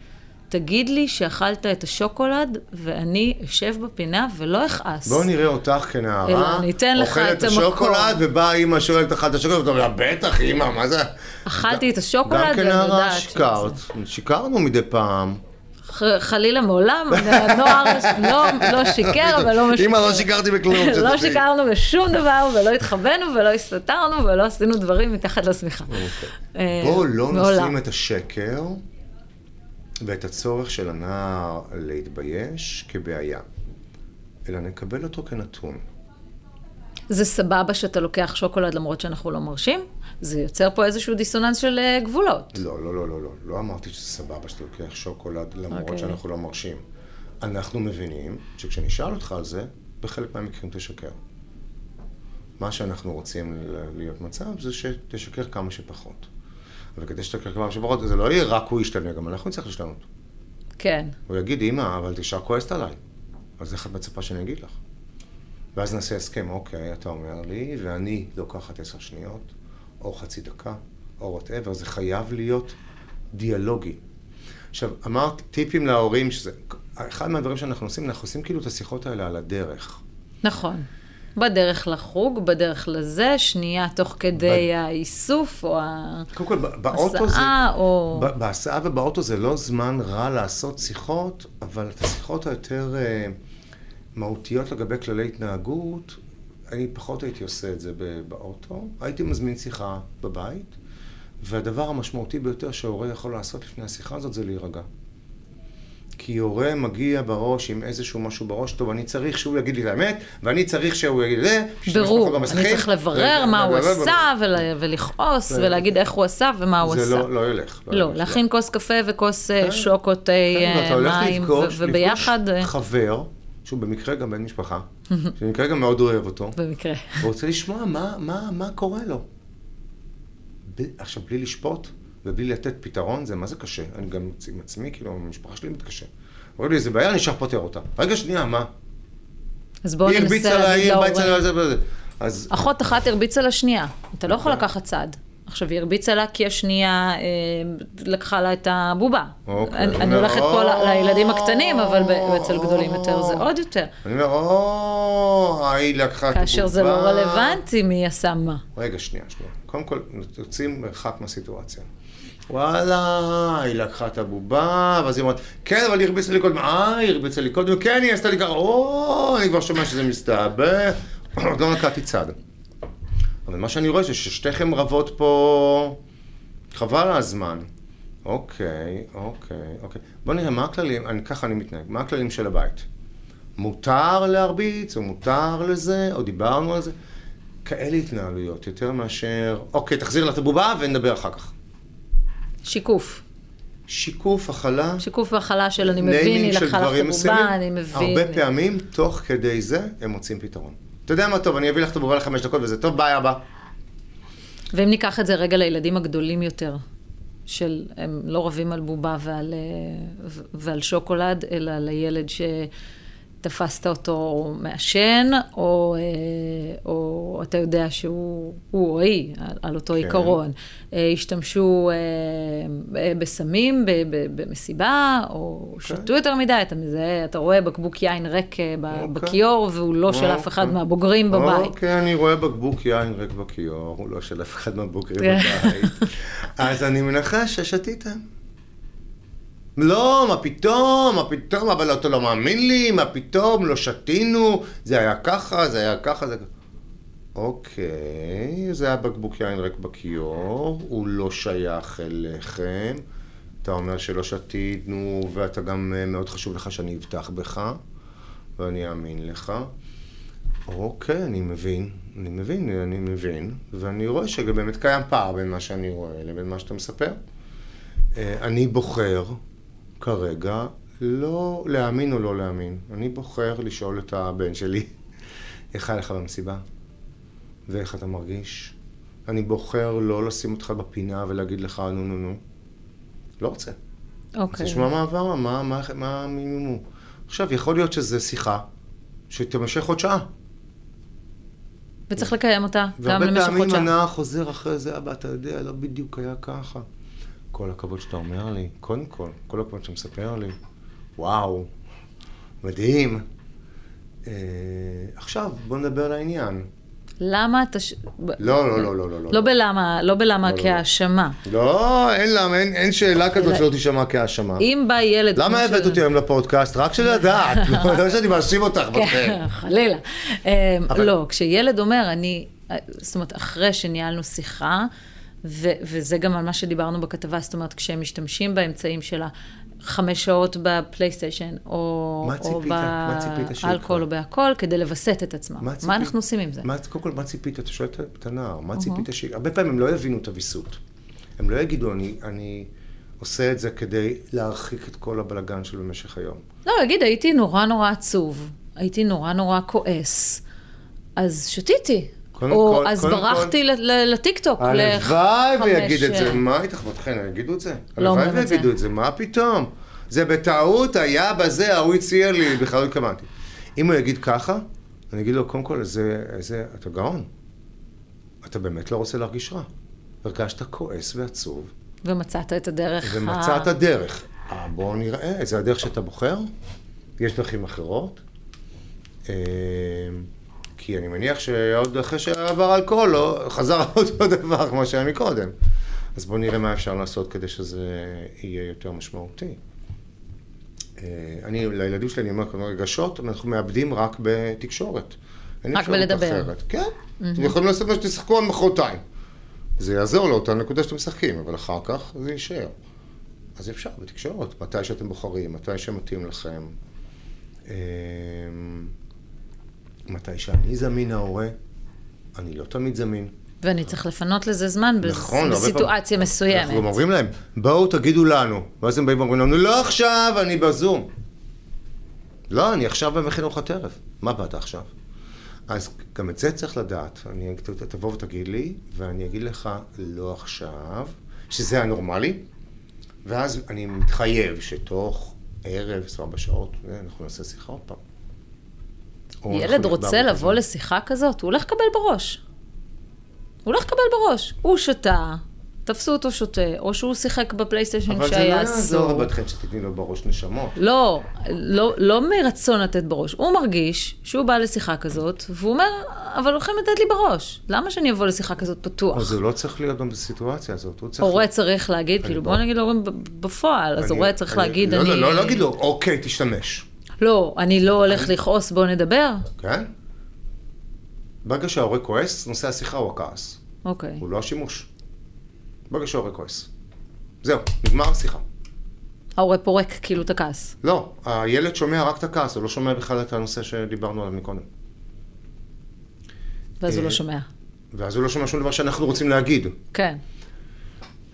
תגיד לי שאכלת את השוקולד, ואני אשב בפינה ולא אכעס. בואו נראה אותך כנערה, אלא אני אתן לך את המקום. אוכלת את השוקולד, ובאה אימא שואלת אכלת השוקולד, ואתה אומר, בטח, אימא, מה זה? אכלתי את השוקולד, ואני יודעת גם כנערה שיקרת, שיקרנו מדי פעם. חלילה מעולם, הנוער לא, לא שיקר, אבל לא משקר. אמא, לא שיקרתי בכלום. לא שיקרנו בשום דבר, ולא התחבאנו, ולא הסתתרנו, ולא עשינו דברים מתחת לשמיכה. אוקיי. אה, בואו לא נשים את השקר ואת הצורך של הנער להתבייש כבעיה, אלא נקבל אותו כנתון. זה סבבה שאתה לוקח שוקולד למרות שאנחנו לא מרשים? זה יוצר פה איזשהו דיסוננס של אה, גבולות. לא, לא, לא, לא, לא. לא אמרתי שזה סבבה שאתה לוקח שוקולד למרות okay. אוקיי. שאנחנו לא מרשים. אנחנו מבינים שכשנשאל אותך על זה, בחלק מהמקרים תשקר. מה שאנחנו רוצים להיות מצב זה שתשקר כמה שפחות. וכדי שתקר כמה שפחות, זה לא יהיה רק הוא ישתנה, גם אנחנו נצטרך להשתנות. כן. הוא יגיד, אמא, אבל אישה כועסת עליי. אז איך את מצפה שאני אגיד לך? ואז נעשה הסכם, אוקיי, אתה אומר לי, ואני לוקחת עשר שניות, או חצי דקה, או וואטאבר, זה חייב להיות דיאלוגי. עכשיו, אמרת טיפים להורים, שזה... אחד מהדברים שאנחנו עושים, אנחנו עושים כאילו את השיחות האלה על הדרך. נכון. בדרך לחוג, בדרך לזה, שנייה תוך כדי האיסוף, או קודם כל, ב- באוטו זה... או... ב- בהסעה ובאוטו זה לא זמן רע לעשות שיחות, אבל את השיחות היותר אה, מהותיות לגבי כללי התנהגות, אני פחות הייתי עושה את זה ב- באוטו. הייתי מזמין שיחה בבית, והדבר המשמעותי ביותר שההורה יכול לעשות לפני השיחה הזאת זה להירגע. כי הורה מגיע בראש עם איזשהו משהו בראש, טוב, אני צריך שהוא יגיד לי את האמת, ואני צריך שהוא יגיד לי, ברור, אני צריך לברר מה הוא עשה, ול- ולכעוס, ולהגיד איך הוא עשה ומה הוא עשה. זה לא, לא ילך. לא, ילך. להכין כוס קפה וכוס אה, כן. שוקו, תה, כן, אה, הולך מים, וביחד, אה, חבר, שהוא במקרה גם בן משפחה, שבמקרה גם מאוד אוהב אותו, במקרה. ורוצה לשמוע מה, מה, מה קורה לו. ב- עכשיו, בלי לשפוט ובלי לתת פתרון, זה מה זה קשה. אני גם עם עצמי, כאילו, המשפחה שלי מתקשה. אומרים לי, איזה בעיה, אני ישר פותר אותה. רגע, שנייה, מה? אז בואו היא הרביצה ננסה לה, להגיד היא הרביצה. לה, זה וזה. אז אחות אחת הרביצה לשנייה, אתה לא יכול אוקיי. לקחת צעד. עכשיו, היא הרביצה לה כי השנייה אה, לקחה לה את הבובה. אוקיי. אני, אני הולכת פה. לילדים הקטנים, אבל אצל גדולים יותר זה עוד יותר. אני אומר, או, היא לקחה את הבובה. כאשר זה לא רלוונטי מי עשה מה. רגע, שנייה, שנייה. קודם כל, יוצאים מרחק מהסיטואציה. וואלה, היא לקחה את הבובה, ואז היא אומרת, כן, אבל היא הרביצה לי קודם, אה, היא הרביצה לי קודם, כן, היא עשתה לי ככה, או, אני כבר שומע שזה מסתעבך, עוד לא נקעתי צד. אבל מה שאני רואה זה ששתיכם רבות פה, חבל הזמן. אוקיי, אוקיי, אוקיי. בוא נראה, מה הכללים, אני, ככה אני מתנהג, מה הכללים של הבית? מותר להרביץ, או מותר לזה, או דיברנו על זה? כאלה התנהלויות, יותר מאשר, אוקיי, תחזיר לה את הבובה ונדבר אחר כך. שיקוף. שיקוף, הכלה, שיקוף והכלה של אני מבין, היא לקחה לך את הבובה. אני מבין. הרבה פעמים, תוך כדי זה, הם מוצאים פתרון. אתה יודע מה טוב, אני אביא לך את הבובה לחמש דקות וזה טוב, ביי הבא. ואם ניקח את זה רגע לילדים הגדולים יותר, של, הם לא רבים על בובה ועל, אה, ועל שוקולד, אלא לילד שתפסת אותו מעשן, או, אה, או אתה יודע שהוא הוא או היא, על, על אותו כן. עיקרון. אה, השתמשו אה, בסמים במסיבה, או שתו יותר מדי, אתה מזהה, אתה רואה בקבוק יין ריק אוקיי. בכיור, והוא לא של אף אחד אוקיי. מהבוגרים בבית. אוקיי, אני רואה בקבוק יין ריק בכיור, הוא לא של אף אחד מהבוגרים כן. בבית. אז אני מנחש ששתיתם. לא, מה פתאום, מה פתאום, אבל אתה לא מאמין לי, מה פתאום, לא שתינו, זה היה ככה, זה היה ככה, זה... אוקיי, זה היה בקבוק יין ריק בכיור, הוא לא שייך אליכם. אתה אומר שלא שתינו, ואתה גם אה, מאוד חשוב לך שאני אבטח בך, ואני אאמין לך. אוקיי, אני מבין, אני מבין, אני מבין, ואני רואה שבאמת קיים פער בין מה שאני רואה לבין מה שאתה מספר. אה, אני בוחר כרגע לא להאמין או לא להאמין. אני בוחר לשאול את הבן שלי, איך היה לך במסיבה? ואיך אתה מרגיש? אני בוחר לא לשים אותך בפינה ולהגיד לך נו נו נו. לא רוצה. אוקיי. תשמע מה עבר, מה, מה, מה מימו. עכשיו, יכול להיות שזו שיחה שתימשך עוד שעה. וצריך לקיים אותה גם והרבה למשך פעמים חודשיים. הנער חוזר אחרי זה, אבא, אתה יודע, לא בדיוק היה ככה. כל הכבוד שאתה אומר לי, קודם כל, כל הכבוד שאתה מספר לי, וואו, מדהים. אה, עכשיו, בוא נדבר לעניין. למה אתה... ש... לא, לא, לא, לא, לא. לא בלמה, לא בלמה לא, לא. כהאשמה. לא, אין למה, אין, אין שאלה כזאת שלא תישמע כהאשמה. אם בא ילד... למה הבאת של- אותי היום לפודקאסט? רק של לדעת, לא לא שאני מאשים אותך בכם. כן, חלילה. אה, אבל- לא, כשילד אומר, אני... זאת אומרת, אחרי שניהלנו שיחה, ו- וזה גם על מה שדיברנו בכתבה, זאת אומרת, כשהם משתמשים באמצעים של החמש שעות בפלייסטיישן, או, מה או? מה? באלכוהול או בהכל, כדי לווסת את עצמם. מה, ציפית? אנחנו עושים עם זה? מה, קודם כל, מה ציפית? אתה שואל את- הנער, מה ציפית ש... הרבה פעמים הם לא יבינו את הוויסות. הם לא יגידו, אני, אני עושה את זה כדי להרחיק את כל הבלגן של במשך היום. לא, להגיד, הייתי נורא נורא עצוב, הייתי נורא נורא כועס, אז שתיתי. קודם או כל- אז קודם ברחתי ל- ל- לטיקטוק. הלוואי ויגיד את זה, מה איתך בתכן, יגידו את זה? לא הלוואי זה. ויגידו את זה, מה פתאום? זה בטעות היה בזה, ההוא הציע לי, בכלל לא התכוונתי. אם הוא יגיד ככה, אני אגיד לו, קודם כל, איזה, איזה, אתה גאון. אתה באמת לא רוצה להרגיש רע. הרגשת כועס ועצוב, ומצאת את הדרך ה... ומצאת דרך. אה, בואו נראה, זה הדרך שאתה בוחר, יש דרכים אחרות. אה, כי אני מניח שעוד אחרי שעבר אלכוהול, לא, חזר אותו דבר כמו שהיה מקודם. אז בואו נראה מה אפשר לעשות כדי שזה יהיה יותר משמעותי. אה, אני, לילדים שלי אני אומר, כלומר, רגשות, אנחנו מאבדים רק בתקשורת. רק בלדבר. אחרת. כן, אתם יכולים לעשות מה שתשחקו על מחרתיים. זה יעזור לאותה נקודה שאתם משחקים, אבל אחר כך זה יישאר. אז אפשר בתקשורת, מתי שאתם בוחרים, מתי שמתאים לכם. מתי שאני זמין ההורה, אני לא תמיד זמין. ואני צריך לפנות לזה זמן נכון, בסיטואציה פעמים- מסוימת. אנחנו גם אומרים להם, בואו תגידו לנו. ואז הם באים ואומרים לנו, לא עכשיו, אני בזום. לא, אני עכשיו במחינוך הטרף. מה באת עכשיו? אז גם את זה צריך לדעת. אני, תבוא ותגיד לי, ואני אגיד לך, לא עכשיו, שזה הנורמלי, ואז אני מתחייב שתוך ערב, 24 שעות, אה, אנחנו נעשה שיחה עוד פעם. ילד רוצה לבוא. לשיחה כזאת, הוא הולך לקבל בראש. הוא הולך לקבל בראש. הוא שתה, תפסו אותו שותה, או שהוא שיחק בפלייסטיישן אבל זה לא שהיה יעזור אסור. בתכן שתתני לו בראש נשמות. לא, לא, לא מרצון לתת בראש. הוא מרגיש שהוא בא לשיחה כזאת, והוא אומר, אבל הולכים לתת לי בראש. למה שאני אבוא לשיחה כזאת פתוח? אז הוא לא צריך להיות בסיטואציה הזאת, הוא צריך... הורה צריך להגיד, כאילו, בוא- נגיד להורים בפועל, אז אני- הורה צריך אני- להגיד, לא, אני... לא, לא להגיד לו, אוקיי, תשתמש. לא, אני לא הולך לכעוס, בוא נדבר. כן? ברגע שההורה כועס, נושא השיחה הוא הכעס. אוקיי. הוא לא השימוש. ברגע שההורה כועס. זהו, נגמר השיחה. ההורה פורק כאילו את הכעס. לא, הילד שומע רק את הכעס, הוא לא שומע בכלל את הנושא שדיברנו עליו מקודם. ואז הוא אה, לא שומע. ואז הוא לא שומע שום דבר שאנחנו רוצים להגיד. כן.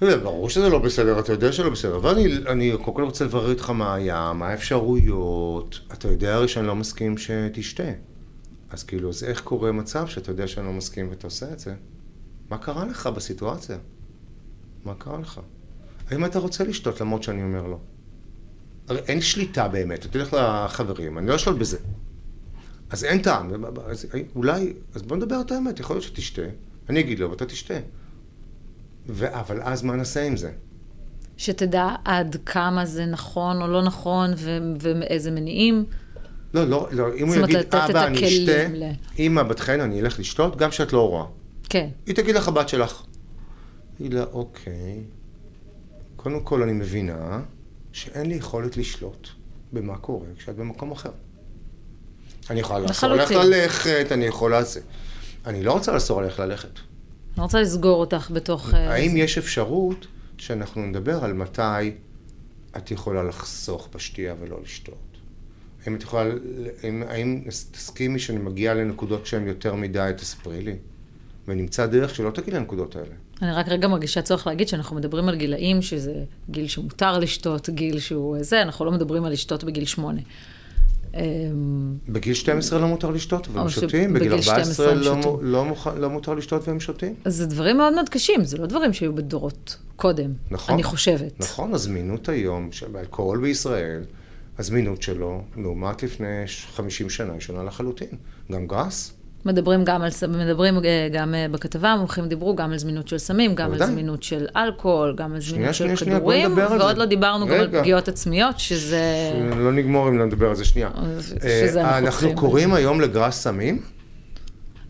זה ברור שזה לא בסדר, אתה יודע שלא בסדר, אבל אני, אני קודם כל רוצה לברר איתך מה היה, מה האפשרויות. אתה יודע הרי שאני לא מסכים שתשתה. אז כאילו, אז איך קורה מצב שאתה יודע שאני לא מסכים ואתה עושה את זה? מה קרה לך בסיטואציה? מה קרה לך? האם אתה רוצה לשתות למרות שאני אומר לא? הרי אין שליטה באמת, אתה תלך לחברים, אני לא אשלוט בזה. אז אין טעם, אז אולי, אז בוא נדבר את האמת, יכול להיות שתשתה, אני אגיד לו ואתה תשתה. ו- אבל אז מה נעשה עם זה? שתדע עד כמה זה נכון או לא נכון, ו- ומאיזה מניעים. לא, לא, לא, אם הוא יגיד, לתת את אבא, אני אשתה, ל- אמא, בת חן, אני אלך לשתות, גם כשאת לא רואה. כן. היא תגיד לך, הבת שלך. היא לה, אוקיי, קודם כל אני מבינה שאין לי יכולת לשלוט במה קורה כשאת במקום אחר. אני יכולה לאסור עליך. ללכת, אני יכולה זה. אני לא רוצה לאסור עליך ללכת. אני רוצה לסגור אותך בתוך... אה, האם זה. יש אפשרות שאנחנו נדבר על מתי את יכולה לחסוך בשתייה ולא לשתות? האם את יכולה, האם, האם תסכימי שאני מגיעה לנקודות שהן יותר מדי, תספרי לי. ונמצא דרך שלא תגיעי לנקודות האלה. אני רק רגע מרגישה צורך להגיד שאנחנו מדברים על גילאים שזה גיל שמותר לשתות, גיל שהוא זה, אנחנו לא מדברים על לשתות בגיל שמונה. בגיל 12 לא מותר לשתות והם שותים, בגיל שבגיל 12 14 הם לא, לא, מוכ... לא מותר לשתות והם שותים. זה דברים מאוד מאוד קשים, זה לא דברים שהיו בדורות קודם, נכון. אני חושבת. נכון, הזמינות היום, שבאלכוהול בישראל, הזמינות שלו, לעומת לפני ש- 50 שנה, היא שונה לחלוטין. גם גראס, מדברים גם על, מדברים אה, גם אה, בכתבה, המומחים דיברו גם על זמינות של סמים, גם על. זמינות של אלכוהול, גם על זמינות של כדורים, ועוד זה. לא דיברנו גם על. פגיעות עצמיות, שזה... לא נגמור אם לא נדבר על זה שנייה. אה, אנחנו. קוראים היום לגראס סמים,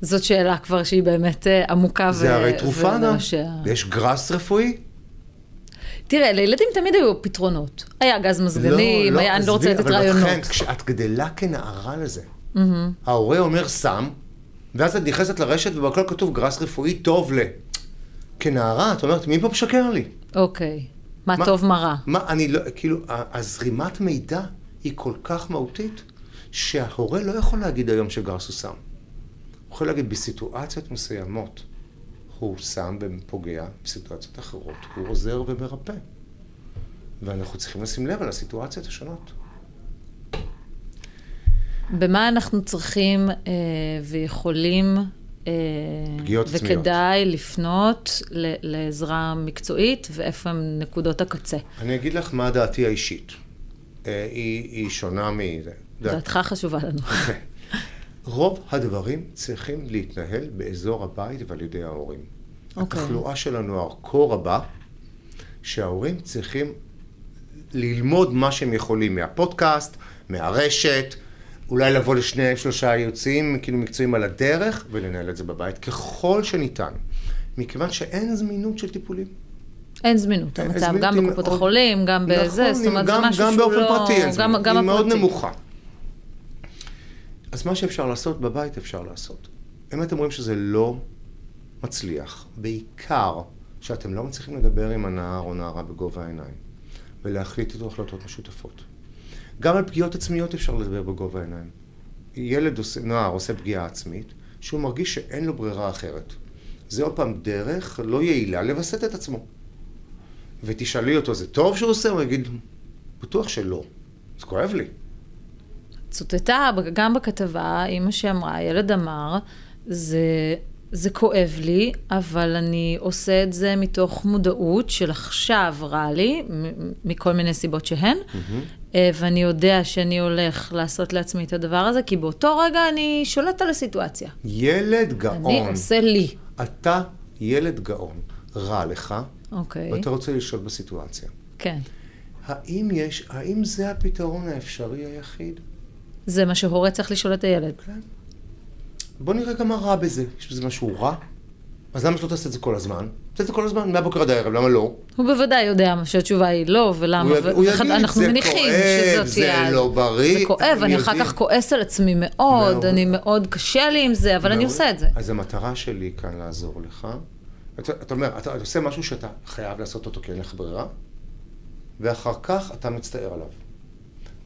זאת שאלה כבר שהיא באמת עמוקה. זה ו- הרי תרופה גם. יש גראס רפואי? תראה, לילדים תמיד היו פתרונות. היה גז מזגנים, היה, אני לא רוצה לתת אבל רעיונות. בכן, כשאת גדלה כנערה לזה, ההורה אומר סם, ואז את נכנסת לרשת ובכל כתוב גראס רפואי טוב ל... כנערה, את אומרת, מי פה משקר לי? אוקיי. מה מה- טוב, מה רע. מה, אני לא, כאילו, הזרימת מידע היא כל כך מהותית, שההורה לא יכול להגיד היום שגרס הוא סם. הוא יכול להגיד, בסיטואציות מסוימות הוא סם ופוגע, בסיטואציות אחרות הוא עוזר ומרפא. ואנחנו צריכים לשים לב על הסיטואציות השונות. במה אנחנו צריכים אה, ויכולים אה, פגיעות עצמיות. וכדאי לפנות ל- לעזרה מקצועית, ואיפה הם נקודות הקצה. אני אגיד לך מה דעתי האישית. אה, היא, היא שונה מזה. דעת- דעתך חשובה לנו. רוב הדברים צריכים להתנהל באזור הבית ועל ידי ההורים. אוקיי. התחלואה של הנוער כה רבה, שההורים צריכים ללמוד מה שהם יכולים מהפודקאסט, מהרשת, אולי לבוא לשני, שלושה יוצאים, כאילו מקצועיים על הדרך, ולנהל את זה בבית ככל שניתן. מכיוון שאין זמינות של טיפולים. אין זמינות, אין המצב, גם בקופות מאוד- החולים, גם בזה, נכון, זאת אומרת, זה גם- משהו גם שהוא באופן לא... פרטי אין גם, זמינות, גם היא מאוד. נמוכה. אז מה שאפשר לעשות בבית אפשר לעשות. אם אתם רואים שזה לא מצליח, בעיקר שאתם לא מצליחים לדבר עם הנער או נערה בגובה העיניים, ולהחליט איתו החלטות משותפות. גם על פגיעות עצמיות אפשר לדבר בגובה העיניים. ילד עושה, נער עושה פגיעה עצמית, שהוא מרגיש שאין לו ברירה אחרת. זה עוד פעם דרך לא יעילה לווסת את עצמו. ותשאלי אותו, זה טוב שהוא עושה? הוא יגיד, בטוח שלא. זה כואב לי. צוטטה גם בכתבה, אימא שאמרה, הילד אמר, זה, זה כואב לי, אבל אני עושה את זה מתוך מודעות של עכשיו רע לי, מכל מיני סיבות שהן, אה, ואני יודע שאני הולך לעשות לעצמי את הדבר הזה, כי באותו רגע אני שולט על הסיטואציה. ילד גאון. אני עושה לי. אתה ילד גאון. רע לך, אוקיי, ואתה רוצה לשלוט בסיטואציה. כן. האם יש, האם זה הפתרון האפשרי היחיד? זה מה שהורה צריך לשאול את הילד. בוא נראה גם מה רע בזה. יש בזה משהו רע? אז למה שלא תעשה את זה כל הזמן? תעשה את זה כל הזמן, מהבוקר עד הערב, למה לא? הוא בוודאי יודע שהתשובה היא לא, ולמה, הוא יג- הוא יגיד, אנחנו "זה מניחים כואב, שזאת זה תהיה... לא בריא", זה כואב, אני אחר. כך כועס על עצמי מאוד, מאוד. אני מאוד קשה לי עם זה, אבל אני מאוד. עושה את זה. אז המטרה שלי כאן לעזור לך. אתה, אתה אומר, אתה, אתה עושה משהו שאתה חייב לעשות אותו כי אין לך ברירה, ואחר כך אתה מצטער עליו.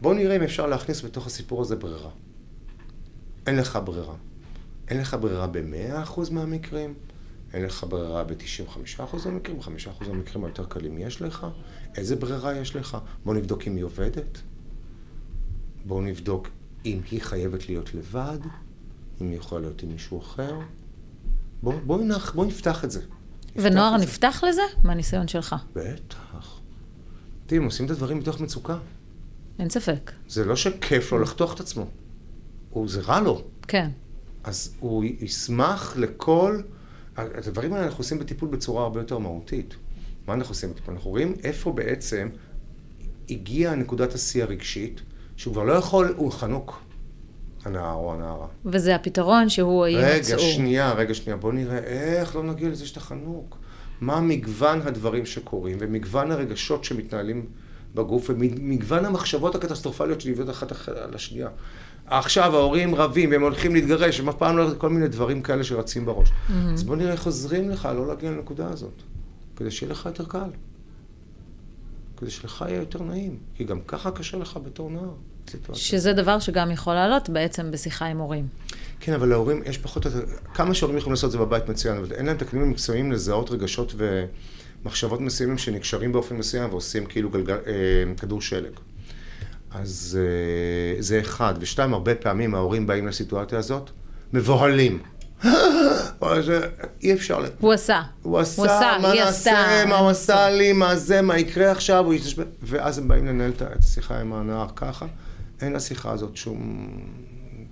בוא נראה אם אפשר להכניס בתוך הסיפור הזה ברירה. אין לך ברירה. אין לך ברירה ב-100% מהמקרים, אין לך ברירה ב-95% מהמקרים, ב-5% מהמקרים היותר קלים יש לך. איזה ברירה יש לך? בוא נבדוק אם היא עובדת. בואו נבדוק אם היא חייבת להיות לבד, אם היא יכולה להיות עם מישהו אחר. בואו בוא נח, בוא נפתח את זה. ונוער את זה. נפתח לזה? מהניסיון שלך. בטח. תראי, הם עושים את הדברים מתוך מצוקה. אין ספק. זה לא שכיף לו לחתוך את עצמו. הוא, זה רע לו. כן. אז הוא ישמח לכל... את הדברים האלה אנחנו עושים בטיפול בצורה הרבה יותר מהותית. מה אנחנו עושים בטיפול? אנחנו רואים איפה בעצם הגיעה נקודת השיא הרגשית, שהוא כבר לא יכול, הוא חנוק, הנער או הנערה. וזה הפתרון שהוא רגע, יימצאו. שנייה, רגע, שנייה. בוא נראה איך לא נגיע לזה שאתה חנוק. מה מגוון הדברים שקורים, ומגוון הרגשות שמתנהלים בגוף, ומגוון המחשבות הקטסטרופליות שנבנות אחת אח- על השנייה. עכשיו ההורים רבים, והם הולכים להתגרש, הם אף פעם לא... כל מיני דברים כאלה שרצים בראש. אז בוא נראה איך עוזרים לך לא להגיע לנקודה הזאת, כדי שיהיה לך יותר קל. כדי שלך יהיה יותר נעים. כי גם ככה קשה לך בתור נער. שזה דבר שגם יכול לעלות בעצם בשיחה עם הורים. כן, אבל להורים, יש פחות... כמה שהורים יכולים לעשות את זה בבית מצוין, אבל אין להם את הכלים המקצועיים לזהות רגשות ומחשבות מסוימים שנקשרים באופן מסוים ועושים כאילו גלגל, אה, כדור שלג. אז אה, זה אחד. ושתיים, הרבה פעמים ההורים באים לסיטואציה הזאת, מבוהלים. אי אפשר... ל- הוא עשה. הוא עשה, מה נעשה. מה הוא עשה לי, מה זה, מה יקרה עכשיו, הוא יתשבש... ואז הם באים לנהל את השיחה עם הנער ככה. אין לשיחה הזאת שום,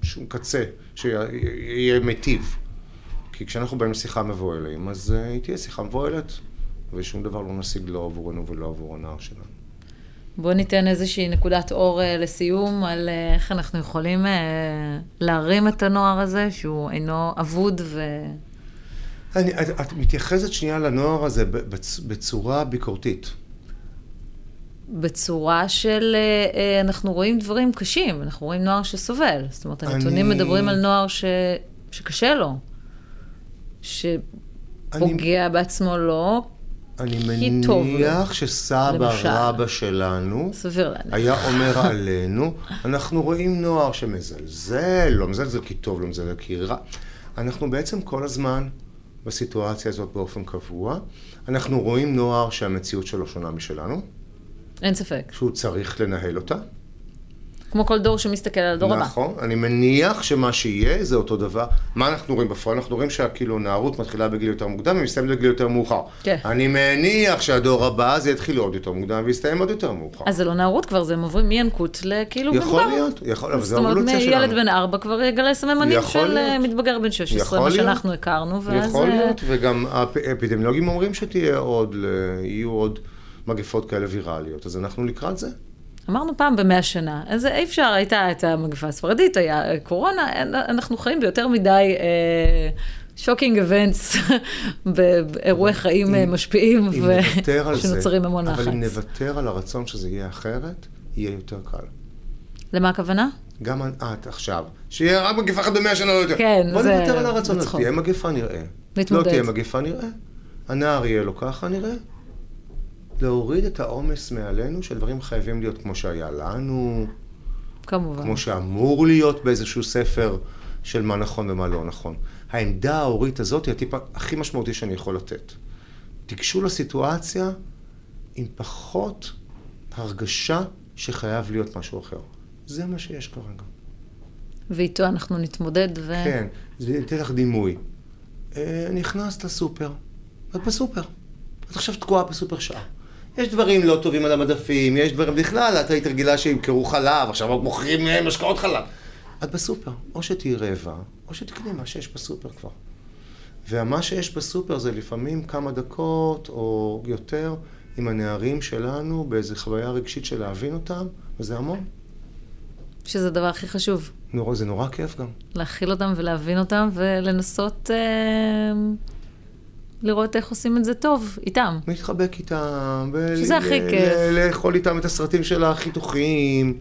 שום קצה שיהיה מיטיב. כי כשאנחנו באים לשיחה מבוהלים, אז uh, היא תהיה שיחה מבוהלת, ושום דבר לא נשיג לא עבורנו ולא עבור הנער שלנו. בואו ניתן איזושהי נקודת אור אה, לסיום על אה, איך אנחנו יכולים אה, להרים את הנוער הזה, שהוא אינו אבוד ו... אני, את, את מתייחסת שנייה לנוער הזה בצ, בצורה ביקורתית. בצורה של, אה, אה, אנחנו רואים דברים קשים, אנחנו רואים נוער שסובל. זאת אומרת, הנתונים אני- מדברים על נוער ש... שקשה לו, שפוגע בעצמו לא, אני. מניח שסבא למשל. רבא שלנו סביר להניח. היה אומר עלינו, אנחנו רואים נוער שמזלזל, לא מזלזל כי טוב, לא מזלזל כי רע. אנחנו בעצם כל הזמן בסיטואציה הזאת באופן קבוע. אנחנו רואים נוער שהמציאות שלו שונה משלנו, אין ספק. שהוא צריך לנהל אותה. כמו כל דור שמסתכל על הדור הבא. נכון, אני מניח שמה שיהיה זה אותו דבר. מה אנחנו רואים בפועל? אנחנו רואים שהכאילו נערות מתחילה בגיל יותר מוקדם ומסתיימת בגיל יותר מאוחר. כן. אני מניח שהדור הבא זה יתחיל עוד יותר מוקדם ויסתיים עוד יותר מאוחר. אז זה לא נערות כבר, זה הם עוברים מינקות לכאילו יכול מבוגר. להיות, יכול, אבל זאת זו אומרת, האבולוציה שלנו. ילד בן ארבע כבר יגלה סממנים יכול של אה, להיות. מתבגר בן 16, יכול מה להיות. שאנחנו הכרנו, ואז... יכול אה, להיות, וגם האפידמיולוגים אומרים שתהיה עוד, ל- יהיו עוד מגפות כאלה ויראליות, אז אנחנו לקראת זה. אמרנו פעם במאה שנה, אז אי אפשר, הייתה את המגפה הספרדית, היה קורונה, אנחנו חיים ביותר מדי shocking events, באירועי חיים אם, משפיעים, ושנוצרים המון לחץ. אבל אם נוותר על הרצון שזה יהיה אחרת, יהיה יותר קל. למה הכוונה? גם את עכשיו, שיהיה רק מגפה אחת במאה שנה לא יותר. כן, בוא זה... בוא נוותר על הרצון, תהיה מגפה נראה. נתמודד. לא תהיה מגפה נראה. הנער יהיה לו ככה נראה. להוריד את העומס מעלינו, שדברים חייבים להיות כמו שהיה לנו. כמובן. כמו שאמור להיות באיזשהו ספר של מה נכון ומה לא נכון. העמדה ההורית הזאת היא הטיפ הכי משמעותי שאני יכול לתת. תיגשו לסיטואציה עם פחות הרגשה שחייב להיות משהו אחר. זה מה שיש כרגע. ואיתו אנחנו נתמודד ו... כן, זה אתן לך דימוי. אה, נכנסת לסופר, את בסופר. את עכשיו תקועה בסופר שעה. יש דברים לא טובים על המדפים, יש דברים בכלל, את היית רגילה שימכרו חלב, עכשיו מוכרים אה, משקאות חלב. את בסופר, או שתהיי רעבה, או שתקני מה שיש בסופר כבר. ומה שיש בסופר זה לפעמים כמה דקות או יותר עם הנערים שלנו באיזו חוויה רגשית של להבין אותם, וזה המון. שזה הדבר הכי חשוב. נורא, זה נורא כיף גם. להכיל אותם ולהבין אותם ולנסות אה, לראות איך עושים את זה טוב איתם. להתחבק איתם. שזה הכי כיף. לאכול איתם את הסרטים של החיתוכים.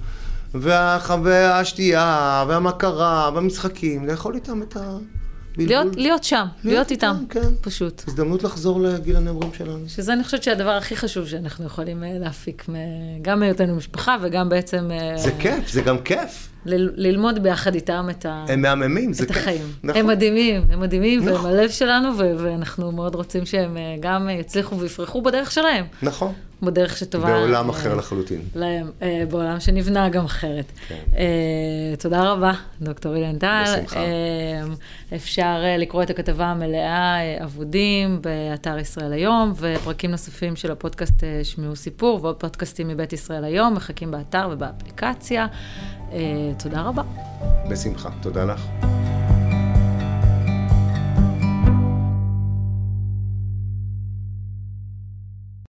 והשתייה, והמכרה, והמשחקים, לאכול איתם את ה... להיות, להיות שם, להיות, להיות איתם, כן. פשוט. הזדמנות לחזור לגיל הנעורים שלנו. שזה אני חושבת שהדבר הכי חשוב שאנחנו יכולים אה, להפיק, גם מהיותנו משפחה וגם בעצם... אה, זה כיף, זה גם כיף. ללמוד ביחד איתם את, ה... הם מהממים, זה כיף. החיים. נכון. הם מדהימים, הם מדהימים, נכון. והם הלב שלנו, ואנחנו מאוד רוצים שהם אה, גם יצליחו ויפרחו בדרך שלהם. נכון. בדרך שטובה... בעולם אחר לחלוטין. להם, אה, בעולם שנבנה גם אחרת. כן. אה, תודה רבה, דוקטור אילן טל. בשמחה. אפשר לקרוא את הכתבה המלאה, אבודים, באתר ישראל היום, ופרקים נוספים של הפודקאסט שמעו סיפור, ועוד פודקאסטים מבית ישראל היום, מחכים באתר ובאפליקציה. תודה רבה. בשמחה, תודה לך.